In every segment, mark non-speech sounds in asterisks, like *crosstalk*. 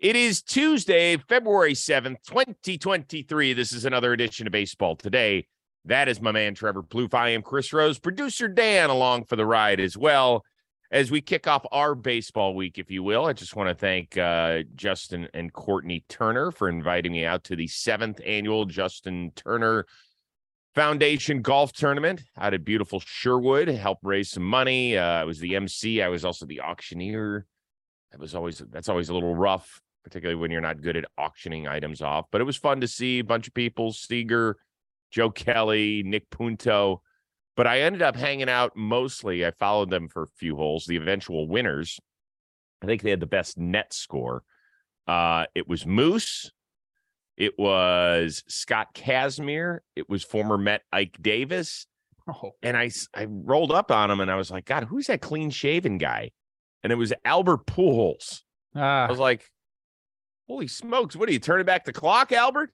It is Tuesday, February 7th, 2023. This is another edition of Baseball Today. That is my man, Trevor Plouffe. I am Chris Rose, producer Dan, along for the ride as well. As we kick off our baseball week, if you will, I just want to thank uh, Justin and Courtney Turner for inviting me out to the seventh annual Justin Turner Foundation Golf Tournament out at beautiful Sherwood. Helped raise some money. Uh, I was the MC. I was also the auctioneer. That was always that's always a little rough particularly when you're not good at auctioning items off. But it was fun to see a bunch of people, Seager, Joe Kelly, Nick Punto. But I ended up hanging out mostly. I followed them for a few holes. The eventual winners, I think they had the best net score. Uh, it was Moose. It was Scott Kazmir. It was former Met Ike Davis. Oh. And I, I rolled up on him and I was like, God, who's that clean shaven guy? And it was Albert Pujols. Ah. I was like, Holy smokes. What are you turning back the clock, Albert?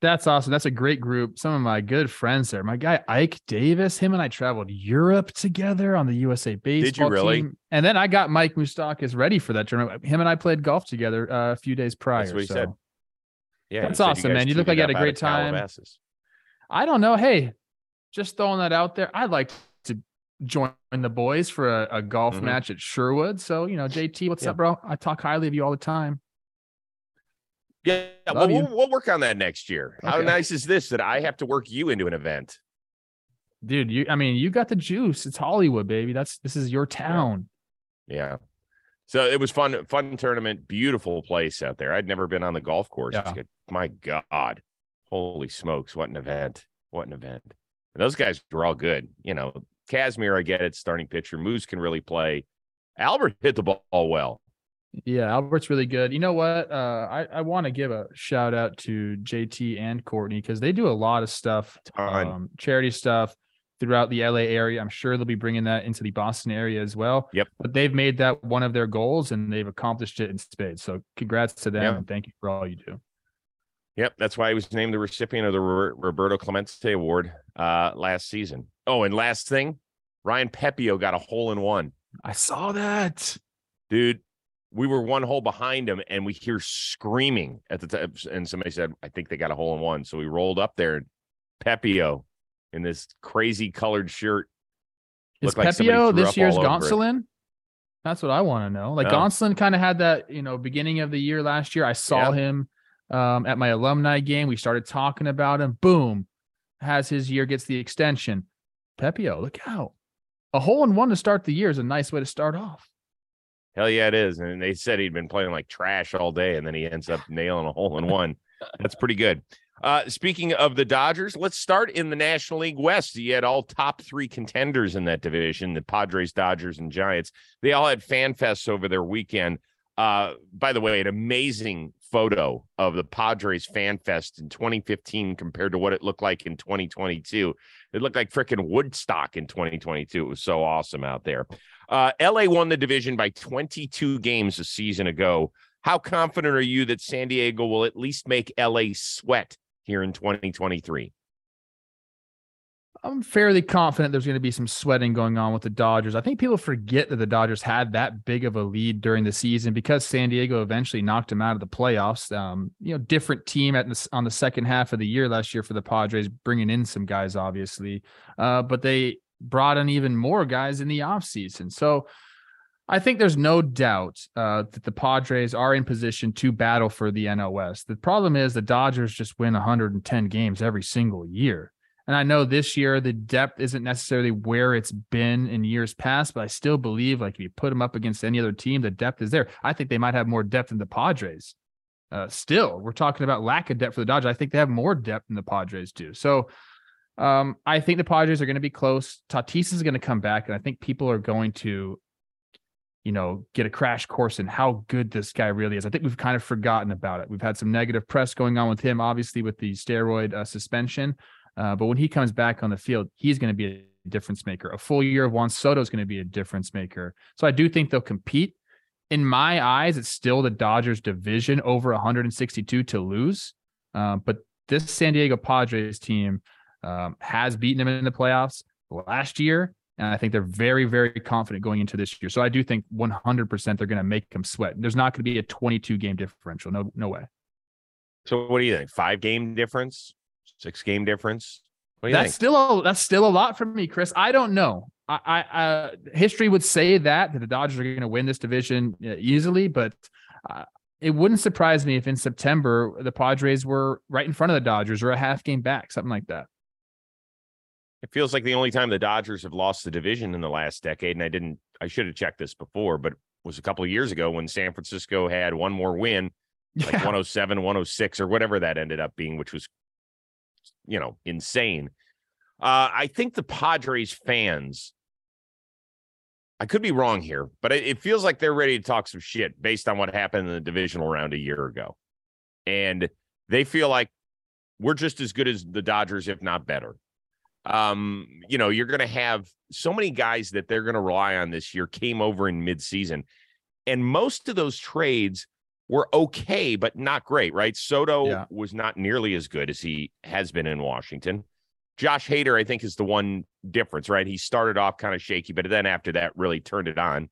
That's awesome. That's a great group. Some of my good friends there. My guy Ike Davis, him and I traveled Europe together on the USA baseball Did you really? Team. And then I got Mike Moustakas ready for that tournament. Him and I played golf together uh, a few days prior. That's what he so. said. Yeah, that's awesome, man. You look like you had a great time. I don't know. Hey, just throwing that out there. I'd like to join the boys for a, a golf mm-hmm. match at Sherwood. So, you know, JT, what's yeah. up, bro? I talk highly of you all the time. Yeah, well, we'll, we'll, work on that next year. Okay. How nice is this that I have to work you into an event? Dude, you I mean, you got the juice. It's Hollywood, baby. That's this is your town. Yeah. So it was fun, fun tournament, beautiful place out there. I'd never been on the golf course. Yeah. My God. Holy smokes, what an event. What an event. And those guys were all good. You know, Kazmir, I get it, starting pitcher. Moose can really play. Albert hit the ball well. Yeah, Albert's really good. You know what? Uh, I I want to give a shout out to JT and Courtney because they do a lot of stuff, um, charity stuff throughout the LA area. I'm sure they'll be bringing that into the Boston area as well. Yep. But they've made that one of their goals and they've accomplished it in spades. So congrats to them yep. and thank you for all you do. Yep, that's why he was named the recipient of the Roberto Clemente Award uh, last season. Oh, and last thing, Ryan Pepiot got a hole in one. I saw that, dude we were one hole behind him and we hear screaming at the time. And somebody said, I think they got a hole in one. So we rolled up there and Pepiot in this crazy colored shirt. Is Pepiot like this year's Gonsolin? That's what I want to know. Like no. Gonsolin kind of had that, you know, beginning of the year last year. I saw yeah. him um, at my alumni game. We started talking about him. Boom, has his year, gets the extension. Pepiot, look out. A hole in one to start the year is a nice way to start off. Hell yeah, it is. And they said he'd been playing like trash all day, and then he ends up nailing a hole in one. That's pretty good. Uh, speaking of the Dodgers, let's start in the National League West. You had all top three contenders in that division: the Padres, Dodgers, and Giants. They all had fan fests over their weekend. Uh, by the way, an amazing photo of the Padres fan fest in 2015 compared to what it looked like in 2022. It looked like freaking Woodstock in 2022. It was so awesome out there. Uh, LA won the division by 22 games a season ago. How confident are you that San Diego will at least make LA sweat here in 2023? I'm fairly confident there's going to be some sweating going on with the Dodgers. I think people forget that the Dodgers had that big of a lead during the season because San Diego eventually knocked them out of the playoffs. Um, you know, different team at the, on the second half of the year last year for the Padres, bringing in some guys, obviously, uh, but they brought in even more guys in the offseason. So I think there's no doubt uh, that the Padres are in position to battle for the NL West. The problem is the Dodgers just win 110 games every single year. And I know this year the depth isn't necessarily where it's been in years past, but I still believe like if you put them up against any other team, the depth is there. I think they might have more depth than the Padres. Uh, still, we're talking about lack of depth for the Dodgers. I think they have more depth than the Padres do. So um, I think the Padres are going to be close. Tatis is going to come back, and I think people are going to, you know, get a crash course in how good this guy really is. I think we've kind of forgotten about it. We've had some negative press going on with him, obviously with the steroid uh, suspension. Uh, but when he comes back on the field, he's going to be a difference maker. A full year of Juan Soto is going to be a difference maker. So I do think they'll compete. In my eyes, it's still the Dodgers division over 162 to lose. Uh, but this San Diego Padres team um, has beaten them in the playoffs last year. And I think they're very, very confident going into this year. So I do think 100% they're going to make them sweat. There's not going to be a 22 game differential. No, no way. So what do you think? Five game difference, six game difference? that's think? still a, that's still a lot for me, Chris. I don't know. I, I uh, history would say that that the Dodgers are going to win this division uh, easily, but uh, it wouldn't surprise me if in September the Padres were right in front of the Dodgers or a half game back, something like that. It feels like the only time the Dodgers have lost the division in the last decade, and I didn't, I should have checked this before, but was a couple of years ago when San Francisco had one more win, like *laughs* yeah. 107, 106, or whatever that ended up being, which was, you know, insane. Uh, I think the Padres fans, I could be wrong here, but it, it feels like they're ready to talk some shit based on what happened in the divisional round a year ago. And they feel like we're just as good as the Dodgers, if not better. Um, you know, you're going to have so many guys that they're going to rely on this year came over in midseason. And most of those trades were okay, but not great, right? Soto yeah. was not nearly as good as he has been in Washington. Josh Hader, I think, is the one difference, right? He started off kind of shaky, but then after that, really turned it on,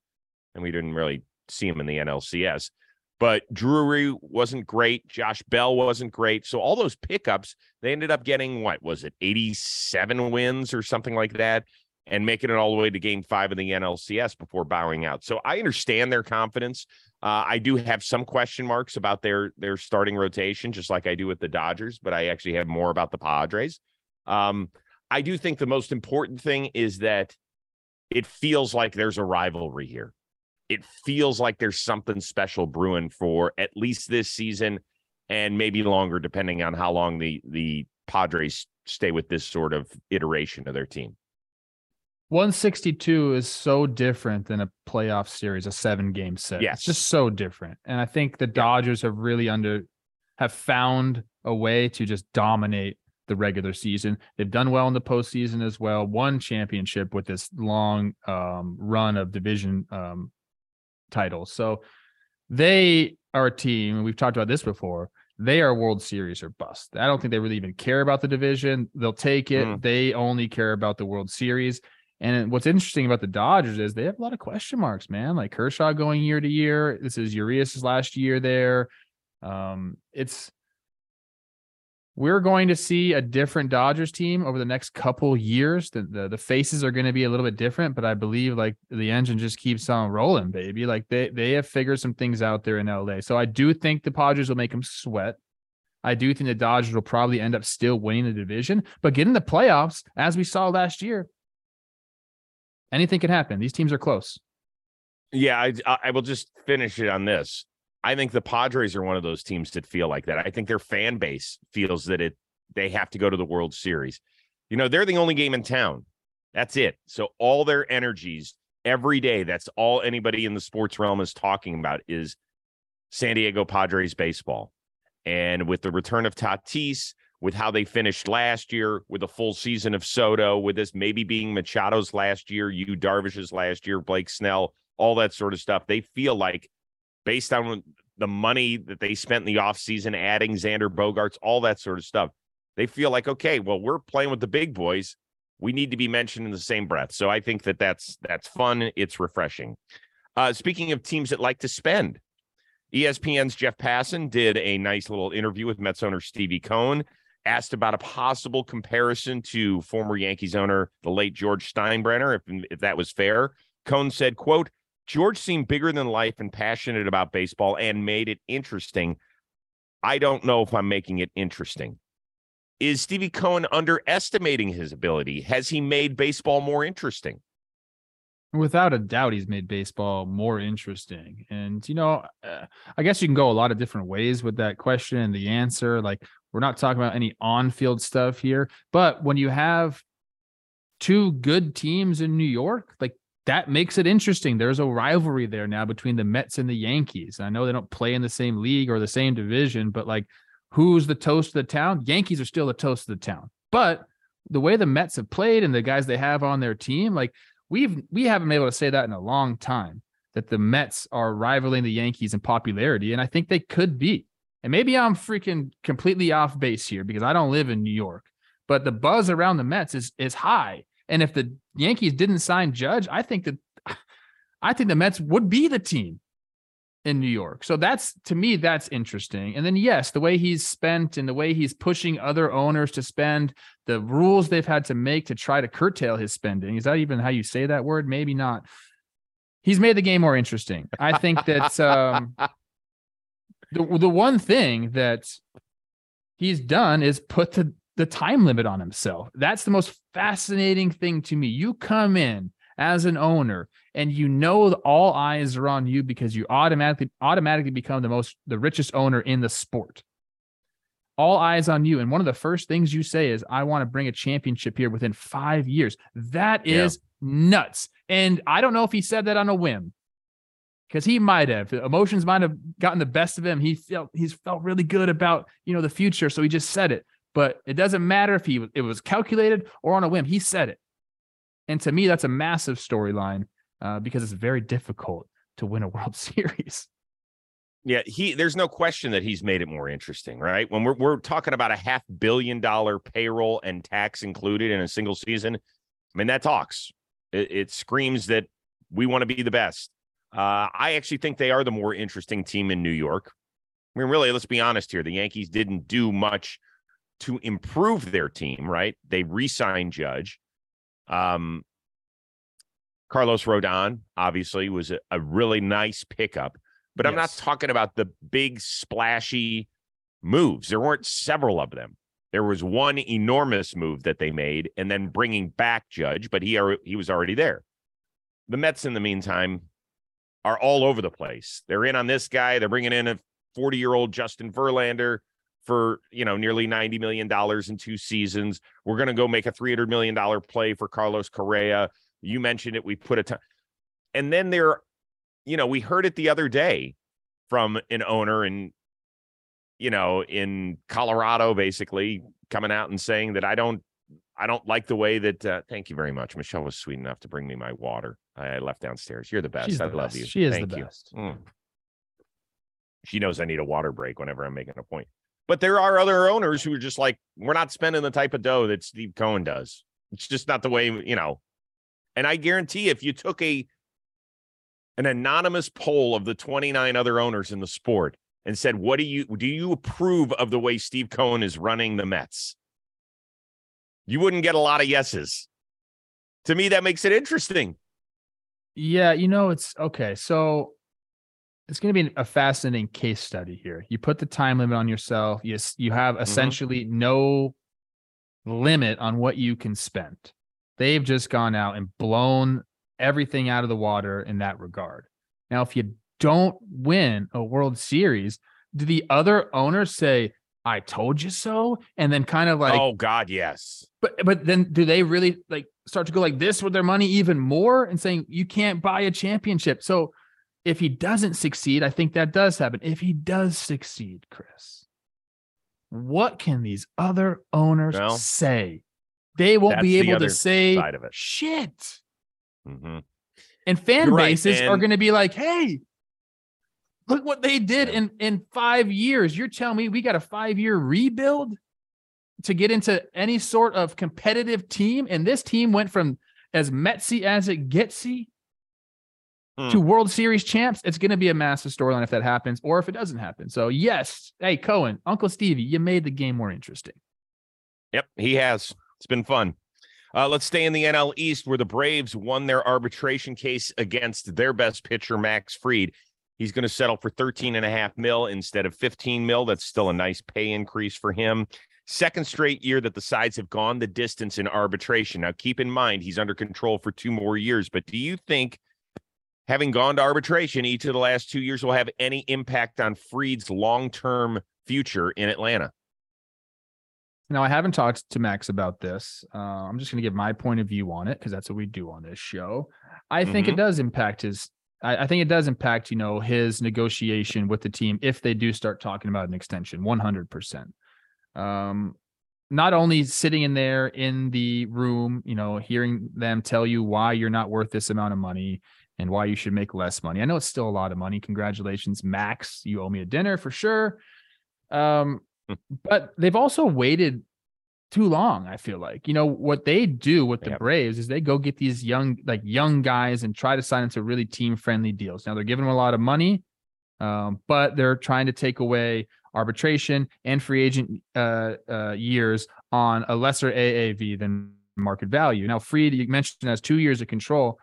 and we didn't really see him in the NLCS. But Drury wasn't great. Josh Bell wasn't great. So all those pickups, they ended up getting what was it, 87 wins or something like that, and making it all the way to game five of the NLCS before bowing out. So I understand their confidence. Uh, I do have some question marks about their their starting rotation, just like I do with the Dodgers, but I actually have more about the Padres. Um, I do think the most important thing is that it feels like there's a rivalry here. It feels like there's something special brewing for at least this season and maybe longer, depending on how long the the Padres stay with this sort of iteration of their team. 162 is so different than a playoff series, a seven game set. Yes. It's just so different. And I think the Dodgers have really under have found a way to just dominate the regular season. They've done well in the postseason as well. One championship with this long um, run of division um, titles. So they are a team, and we've talked about this before. They are World Series or bust. I don't think they really even care about the division. They'll take it. Mm. They only care about the World Series. And what's interesting about the Dodgers is they have a lot of question marks, man. Like Kershaw going year to year. This is Urias' last year there. Um, it's we're going to see a different Dodgers team over the next couple years. The, the, the faces are going to be a little bit different, but I believe like the engine just keeps on rolling, baby. Like they they have figured some things out there in LA. So I do think the Padres will make them sweat. I do think the Dodgers will probably end up still winning the division, but getting the playoffs, as we saw last year, anything can happen. These teams are close. Yeah, I I will just finish it on this. I think the Padres are one of those teams that feel like that. I think their fan base feels that it they have to go to the World Series. You know, they're the only game in town. That's it. So all their energies every day, that's all anybody in the sports realm is talking about is San Diego Padres baseball. And with the return of Tatis, with how they finished last year, with a full season of Soto, with this maybe being Machado's last year, Yu Darvish's last year, Blake Snell, all that sort of stuff, they feel like based on the money that they spent in the offseason, adding Xander Bogaerts, all that sort of stuff. They feel like, okay, well, we're playing with the big boys. We need to be mentioned in the same breath. So I think that that's that's fun. It's refreshing. Uh, speaking of teams that like to spend, ESPN's Jeff Passan did a nice little interview with Mets owner Stevie Cohen, asked about a possible comparison to former Yankees owner, the late George Steinbrenner, if, if that was fair. Cohen said, quote, George seemed bigger than life and passionate about baseball and made it interesting. I don't know if I'm making it interesting. Is Stevie Cohen underestimating his ability? Has he made baseball more interesting? Without a doubt, he's made baseball more interesting. And, you know, uh, I guess you can go a lot of different ways with that question and the answer. Like, we're not talking about any on field stuff here, but when you have two good teams in New York, like that makes it interesting. There's a rivalry there now between the Mets and the Yankees. I know they don't play in the same league or the same division, but like who's the toast of the town? Yankees are still the toast of the town. But the way the Mets have played and the guys they have on their team, like we've we haven't been able to say that in a long time that the Mets are rivaling the Yankees in popularity. And I think they could be. And maybe I'm freaking completely off base here because I don't live in New York, but the buzz around the Mets is is high. And if the Yankees didn't sign Judge, I think that *sighs* I think the Mets would be the team in New York. So that's to me, that's interesting. And then yes, the way he's spent and the way he's pushing other owners to spend, the rules they've had to make to try to curtail his spending. Is that even how you say that word? Maybe not. He's made the game more interesting. I think that *laughs* um, the the one thing that he's done is put the the time limit on himself. That's the most fascinating thing to me. You come in as an owner and you know all eyes are on you because you automatically automatically become the most the richest owner in the sport all eyes on you and one of the first things you say is i want to bring a championship here within five years that is yeah. nuts and i don't know if he said that on a whim because he might have emotions might have gotten the best of him he felt he's felt really good about you know the future so he just said it but it doesn't matter if he it was calculated or on a whim he said it and to me, that's a massive storyline uh, because it's very difficult to win a World *laughs* Series. Yeah, he there's no question that he's made it more interesting, right? When we're we're talking about a half billion dollar payroll and tax included in a single season, I mean that talks. It, it screams that we want to be the best. Uh, I actually think they are the more interesting team in New York. I mean, really, let's be honest here. The Yankees didn't do much to improve their team, right? They re-signed Judge. Um, Carlos Rodon obviously was a, a really nice pickup, but yes. I'm not talking about the big splashy moves. There weren't several of them. There was one enormous move that they made, and then bringing back Judge, but he he was already there. The Mets, in the meantime, are all over the place. They're in on this guy. They're bringing in a 40 year old Justin Verlander for you know nearly 90 million dollars in two seasons. We're going to go make a 300 million dollar play for Carlos Correa. You mentioned it. We put a ton, and then there, you know, we heard it the other day from an owner in, you know, in Colorado, basically coming out and saying that I don't, I don't like the way that. Uh, thank you very much. Michelle was sweet enough to bring me my water. I left downstairs. You're the best. She's I the love best. you. She is thank the you. best. Mm. She knows I need a water break whenever I'm making a point. But there are other owners who are just like, we're not spending the type of dough that Steve Cohen does. It's just not the way, you know. And I guarantee if you took a an anonymous poll of the 29 other owners in the sport and said, What do you do you approve of the way Steve Cohen is running the Mets? You wouldn't get a lot of yeses. To me, that makes it interesting. Yeah, you know, it's okay. So it's going to be a fascinating case study here. You put the time limit on yourself. Yes, you have mm-hmm. essentially mm-hmm. no limit on what you can spend. They've just gone out and blown everything out of the water in that regard. Now, if you don't win a World Series, do the other owners say, I told you so? And then kind of like, oh God, yes. But but then do they really like start to go like this with their money even more and saying you can't buy a championship? So if he doesn't succeed, I think that does happen. If he does succeed, Chris, what can these other owners well, say? They won't be able to say shit. Mm-hmm. And fan You're bases right, are going to be like, hey, look what they did in, in five years. You're telling me we got a five year rebuild to get into any sort of competitive team? And this team went from as Metsy as it getsy to hmm. World Series champs, it's going to be a massive storyline if that happens or if it doesn't happen. So, yes, hey, Cohen, Uncle Stevie, you made the game more interesting. Yep, he has. It's been fun. Uh, let's stay in the NL East where the Braves won their arbitration case against their best pitcher, Max Fried. He's going to settle for 13 and a half mil instead of 15 mil. That's still a nice pay increase for him. Second straight year that the sides have gone the distance in arbitration. Now, keep in mind, he's under control for two more years. But do you think having gone to arbitration each of the last two years will have any impact on Fried's long term future in Atlanta? Now, I haven't talked to Max about this. Uh, I'm just going to give my point of view on it because that's what we do on this show. I think mm-hmm. it does impact his. I, I, think it does impact, you know, his negotiation with the team if they do start talking about an extension. 100. percent Um, not only sitting in there in the room, you know, hearing them tell you why you're not worth this amount of money, and why you should make less money. I know it's still a lot of money. Congratulations, Max. You owe me a dinner for sure. Um, hmm. but they've also waited too long. I feel like you know what they do with the Yep. Braves is they go get these young like young guys and try to sign into really team friendly deals. Now they're giving them a lot of money, um, but they're trying to take away arbitration and free agent uh, uh, years on a lesser AAV than market value. Now Fried you mentioned has two years of control,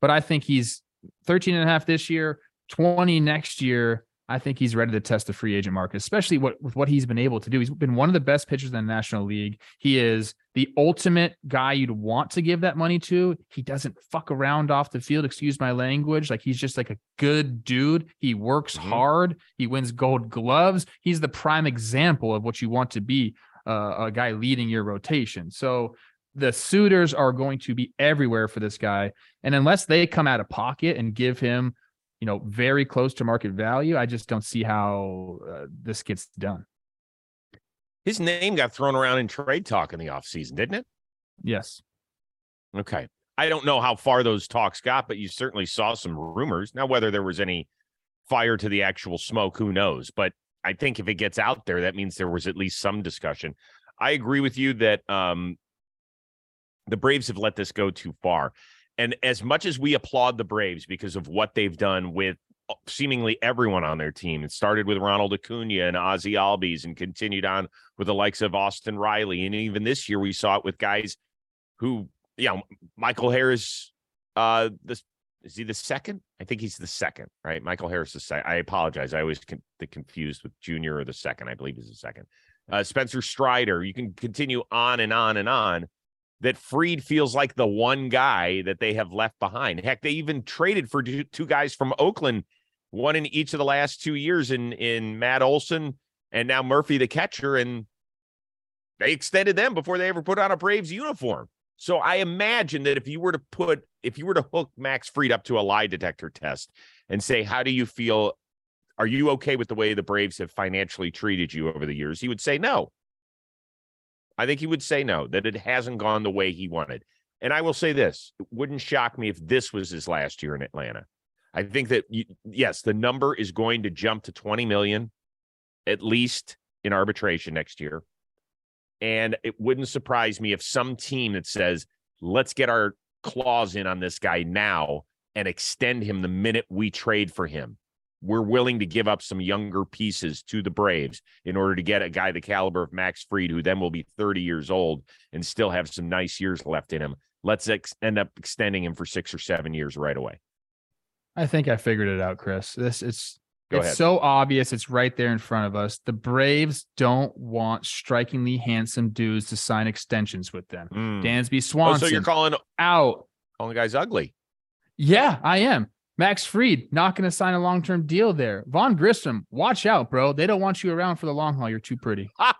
but I think he's 13 and a half this year, 20 next year. I think he's ready to test the free agent market, especially what with what he's been able to do. He's been one of the best pitchers in the National League. He is the ultimate guy you'd want to give that money to. He doesn't fuck around off the field, excuse my language. Like he's just like a good dude. He works Mhm. hard. He wins gold gloves. He's the prime example of what you want to be uh, a guy leading your rotation. So the suitors are going to be everywhere for this guy. And unless they come out of pocket and give him, you know, very close to market value, I just don't see how uh, this gets done. His name got thrown around in trade talk in the offseason, didn't it? Yes. Okay. I don't know how far those talks got, but you certainly saw some rumors. Now, whether there was any fire to the actual smoke, who knows? But I think if it gets out there, that means there was at least some discussion. I agree with you that um, the Braves have let this go too far. And as much as we applaud the Braves because of what they've done with uh, seemingly everyone on their team, it started with Ronald Acuna and Ozzy Albies and continued on with the likes of Austin Riley. And even this year, we saw it with guys who, you know, Michael Harris, uh, this is he the second? I think he's the second, right? Michael Harris is second. I apologize. I always get the confused with junior or the second. I believe he's the second. Uh, Spencer Strider. You can continue on and on and on. That Fried feels like the one guy that they have left behind. Heck, they even traded for two guys from Oakland, one in each of the last two years in in Matt Olson and now Murphy the catcher, and they extended them before they ever put on a Braves uniform. So I imagine that if you were to put, if you were to hook Max Fried up to a lie detector test and say, how do you feel? Are you okay with the way the Braves have financially treated you over the years? He would say no. I think he would say no, that it hasn't gone the way he wanted. And I will say this it wouldn't shock me if this was his last year in Atlanta. I think that, yes, the number is going to jump to 20 million at least in arbitration next year. And it wouldn't surprise me if some team that says, let's get our claws in on this guy now and extend him the minute we trade for him. We're willing to give up some younger pieces to the Braves in order to get a guy the caliber of Max Fried, who then will be 30 years old and still have some nice years left in him. Let's ex- end up extending him for six or seven years right away. I think I figured it out, Chris. This it's Go it's ahead. so obvious. It's right there in front of us. The Braves don't want strikingly handsome dudes to sign extensions with them. Mm. Dansby Oh, Swanson so you're calling out. calling guys ugly? Yeah, I am. Max Fried not going to sign a long term deal there. Vaughn Grissom, watch out, bro. They don't want you around for the long haul. You're too pretty. Ha!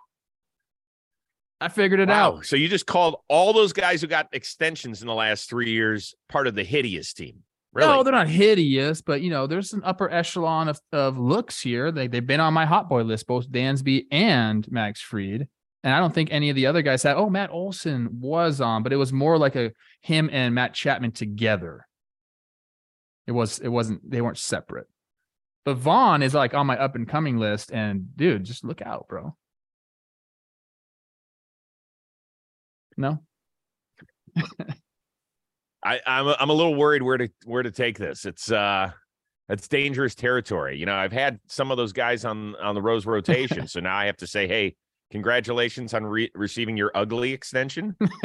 I figured it Wow. out. So you just called all those guys who got extensions in the last three years part of the hideous team. Really? No, they're not hideous, but you know, there's an upper echelon of, of looks here. They they've been on my hot boy list, both Dansby and Max Fried. And I don't think any of the other guys had. Oh, Matt Olson was on, but it was more like a him and Matt Chapman together. It was it wasn't they weren't separate. But Vaughn is like on my up and coming list, and dude, just look out, bro. No, *laughs* I, I'm a, I'm a little worried where to where to take this. It's uh it's dangerous territory. You know, I've had some of those guys on on the Rose rotation, *laughs* so now I have to say, hey, congratulations on re- receiving your ugly extension. *laughs*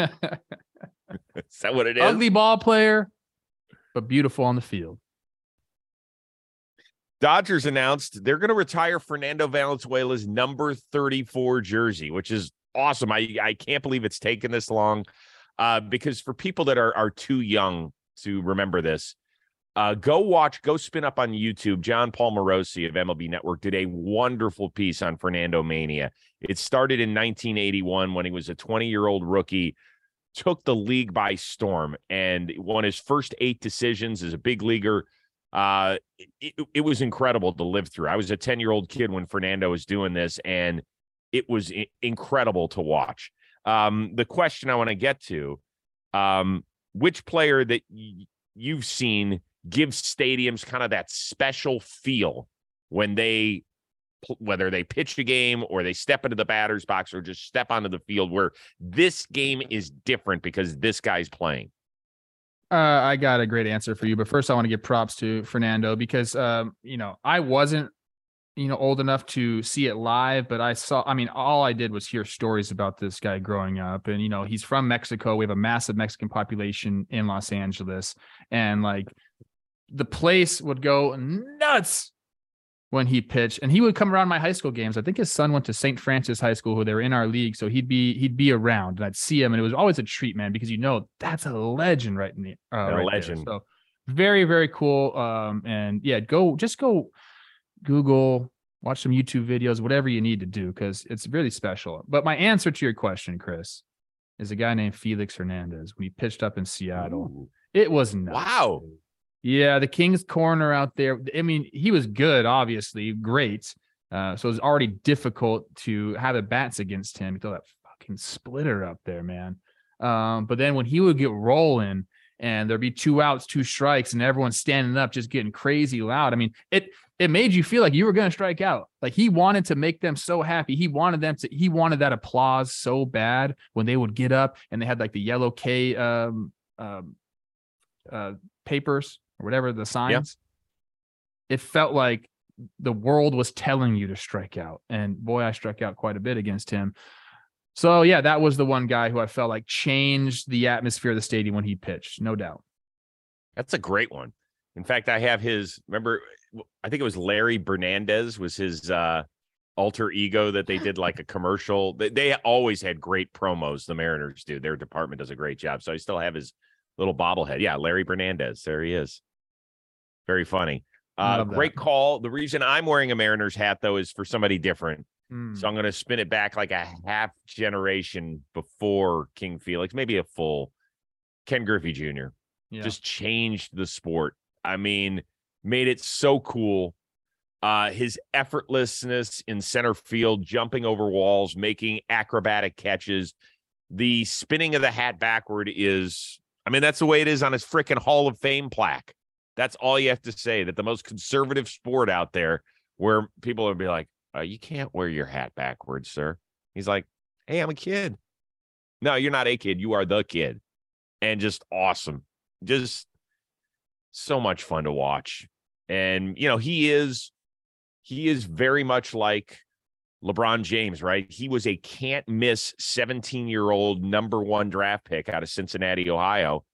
Is that what it is? ugly ball player, but beautiful on the field. Dodgers announced they're going to retire Fernando Valenzuela's number 34 jersey, which is awesome. I I can't believe it's taken this long. Uh, because for people that are are too young to remember this, uh, go watch, go spin up on YouTube. Jon Paul Morosi of MLB Network did a wonderful piece on Fernando Mania. It started in 1981 when he was a 20 year old rookie, took the league by storm, and won his first eight decisions as a big leaguer. Uh it, it was incredible to live through. I was a 10 year old kid when fernando was doing this and it was incredible to watch. Um the question i want to get to um which player that y- you've seen gives stadiums kind of that special feel when they whether they pitch a game or they step into the batter's box or just step onto the field where this game is different because this guy's playing? Uh, I got a great answer for you, but first I want to give props to Fernando because um, you know I wasn't you know old enough to see it live, but I saw. I mean, all I did was hear stories about this guy growing up, and you know he's from Mexico. We have a massive Mexican population in Los Angeles, and like the place would go nuts when he pitched and he would come around my high school games i think his son went to st francis high school who they were in our league so he'd be he'd be around and i'd see him and it was always a treat man because you know that's a legend right in the uh, right legend there. so very very cool um and yeah go just go google watch some youtube videos whatever you need to do because it's really special but my answer to your question chris is a guy named felix hernandez when he pitched up in seattle Ooh. it was nuts. wow yeah, the King's corner out there. I mean, he was good, obviously, great. Uh, so it was already difficult to have the bats against him. You throw that fucking splitter up there, man. Um, but then when he would get rolling and there'd be two outs, two strikes, and everyone's standing up, just getting crazy loud. I mean, it it made you feel like you were going to strike out. Like he wanted to make them so happy. He wanted them to. He wanted that applause so bad when they would get up and they had like the yellow K um, um, uh, papers or whatever the signs, yeah. it felt like the world was telling you to strike out. And boy, I struck out quite a bit against him. So yeah, that was the one guy who I felt like changed the atmosphere of the stadium when he pitched, no doubt. That's a great one. In fact, I have his remember I think it was Larry Bernandez was his uh alter ego that they did like a commercial. They, they always had great promos, the Mariners do. Their department does a great job. So I still have his little bobblehead. Yeah, Larry Bernandez. There he is. Very funny. Uh, great call. The reason I'm wearing a Mariners hat though is for somebody different. Mm. So I'm going to spin it back like a half generation before King Felix, maybe a full. Ken Griffey Jr. Yeah. just changed the sport. I mean, made it so cool. Uh, his effortlessness in center field, jumping over walls, making acrobatic catches. The spinning of the hat backward is, I mean, that's the way it is on his freaking Hall of Fame plaque. That's all you have to say. That the most conservative sport out there, where people would be like, oh, "You can't wear your hat backwards, sir." He's like, "Hey, I'm a kid." No, you're not a kid. You are the kid, and just awesome. Just so much fun to watch. And you know, he is he is very much like LeBron James, right? He was a can't miss 17 year old number one draft pick out of Cincinnati, Ohio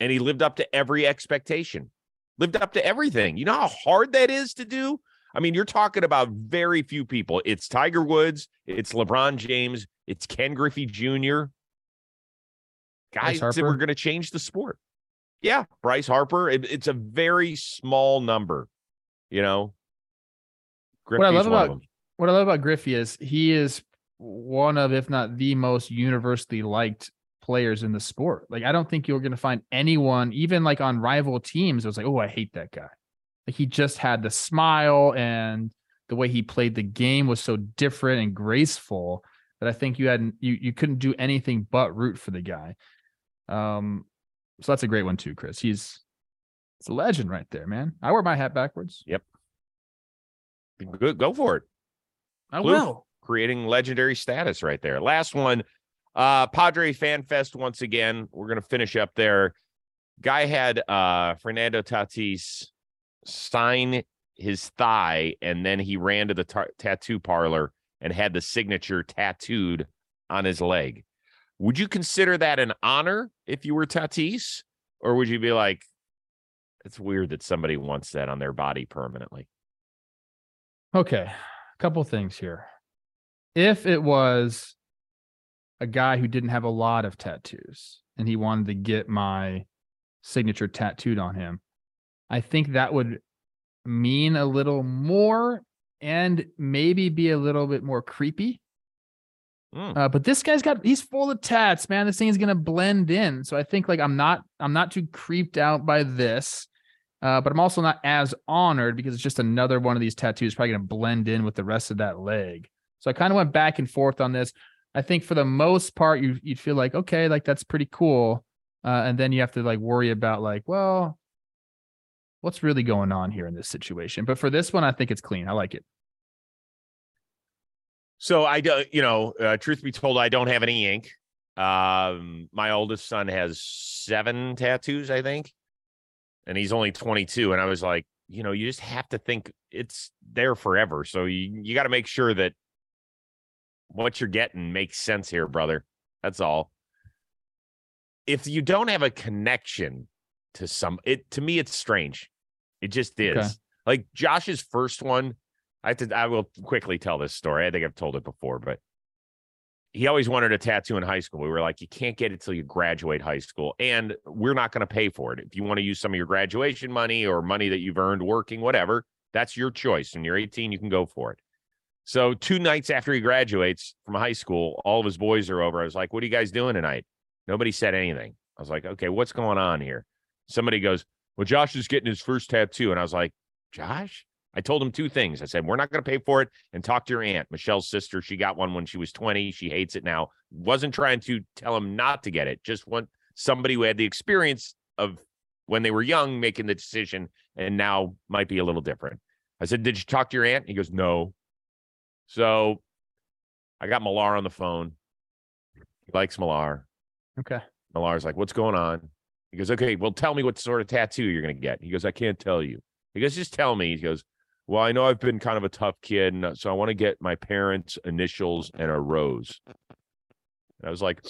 and he lived up to every expectation, lived up to everything. You know how hard that is to do? I mean, you're talking about very few people. It's Tiger Woods, it's LeBron James, it's Ken Griffey Jr. Guys that were going to change the sport. Yeah, Bryce Harper. It, it's a very small number, you know. Griffey's what I love about what I love about Griffey is he is one of, if not the most universally liked players in the sport. Like I don't think you're going to find anyone, even like on rival teams, it was like, oh, I hate that guy. Like he just had the smile and the way he played the game was so different and graceful that I think you had you you couldn't do anything but root for the guy. Um, so that's a great one too, Chris. He's it's a legend right there, man. I wear my hat backwards. Yep. Good, go for it. I will. Creating legendary status right there. Last one uh, Padre Fan Fest once again. We're gonna finish up there. Guy had uh Fernando Tatis sign his thigh, and then he ran to the tattoo parlor and had the signature tattooed on his leg. Would you consider that an honor if you were Tatis, or would you be like, it's weird that somebody wants that on their body permanently? Okay, a couple things here. If it was a guy who didn't have a lot of tattoos and he wanted to get my signature tattooed on him, I think that would mean a little more and maybe be a little bit more creepy. Mm. Uh, but this guy's got he's full of tats, man. This thing is gonna blend in. So I think like I'm not I'm not too creeped out by this. Uh, but I'm also not as honored because it's just another one of these tattoos, probably gonna blend in with the rest of that leg. So I kind of went back and forth on this. I think for the most part, you you'd feel like okay, like that's pretty cool, uh, and then you have to like worry about like, well, what's really going on here in this situation. But for this one, I think it's clean. I like it. So I don't, you know, uh, truth be told, I don't have any ink. Um, my oldest son has seven tattoos, I think, and he's only 22. And I was like, you know, you just have to think it's there forever. So you you got to make sure that what you're getting makes sense here, brother. That's all. If you don't have a connection to some, it to me, it's strange. It just is. Okay. Like Josh's first one, I have to, I will quickly tell this story. I think I've told it before, but he always wanted a tattoo in high school. We were like, you can't get it till you graduate high school, and we're not going to pay for it. If you want to use some of your graduation money or money that you've earned working, whatever, that's your choice. When you're 18, you can go for it. So two nights after he graduates from high school, all of his boys are over. I was like, "What are you guys doing tonight?" Nobody said anything. I was like, "Okay, what's going on here?" Somebody goes, "Well, Josh is getting his first tattoo," and I was like, "Josh?" I told him two things. I said, we're not going to pay for it and talk to your aunt, Michelle's sister. She got one when she was 20. She hates it now. Wasn't trying to tell him not to get it. Just want somebody who had the experience of when they were young making the decision and now might be a little different. I said, did you talk to your aunt? He goes, no. So I got Millar on the phone. He likes Millar. Okay. Millar's like, what's going on? He goes, okay, well, tell me what sort of tattoo you're going to get. He goes, I can't tell you. He goes, just tell me. He goes, well, I know I've been kind of a tough kid, and uh, so I want to get my parents' initials and a rose. And I was like,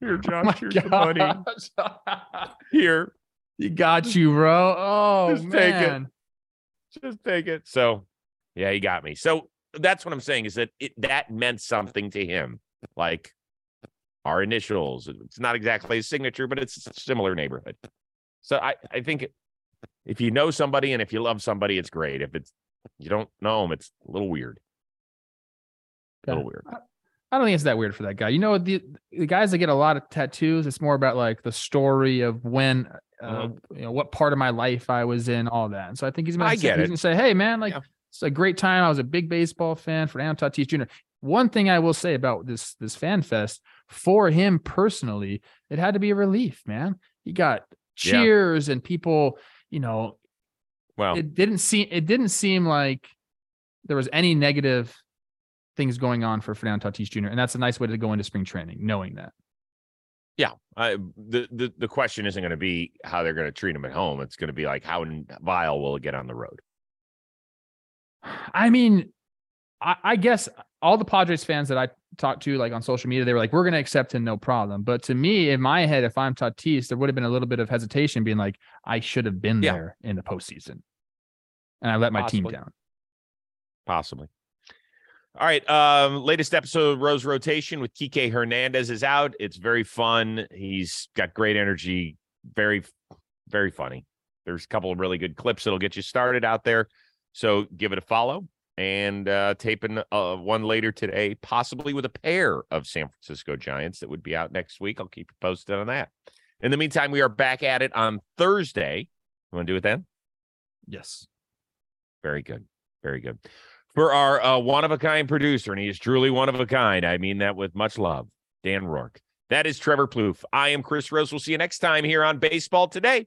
"Here, oh Josh, oh here's the money. *laughs* Here, you got you, bro. Oh Just man, take it. Just take it." So, yeah, he got me. So that's what I'm saying is that it, that meant something to him, like our initials. It's not exactly a signature, but it's a similar neighborhood. So I, I think if you know somebody and if you love somebody, it's great. If it's you don't know them, it's a little weird. A little weird. I don't think it's that weird for that guy. You know, the the guys that get a lot of tattoos, it's more about like the story of when, uh, mm-hmm. you know, what part of my life I was in, all that. And so I think he's gonna, I get he's gonna say, hey man, like yeah. It's a great time. I was a big baseball fan for Fernando Tatis Jr. One thing I will say about this this fan fest for him personally, it had to be a relief, man. He got cheers yeah. and people you know, well, it didn't seem it didn't seem like there was any negative things going on for Fernando Tatis Jr. And that's a nice way to go into spring training, knowing that. Yeah, I, the the the question isn't going to be how they're going to treat him at home. It's going to be like how vile will it get on the road. I mean, I, I guess all the Padres fans that I talked to, like on social media, they were like, "We're going to accept him, no problem." But to me, in my head, if I'm Tatis, there would have been a little bit of hesitation, being like, "I should have been yeah. there in the postseason, and I let my Possibly. team down." Possibly. All right. Um, latest episode of Rose Rotation with Kike Hernandez is out. It's very fun. He's got great energy. Very, very funny. There's a couple of really good clips that'll get you started out there. So give it a follow and uh, taping uh, one later today, possibly with a pair of San Francisco Giants that would be out next week. I'll keep you posted on that. In the meantime, we are back at it on Thursday. You want to do it then? Yes. Very good. Very good. For our uh, one of a kind producer, and he is truly one of a kind. I mean that with much love, Dan Rourke. That is Trevor Plouffe. I am Chris Rose. We'll see you next time here on Baseball Today.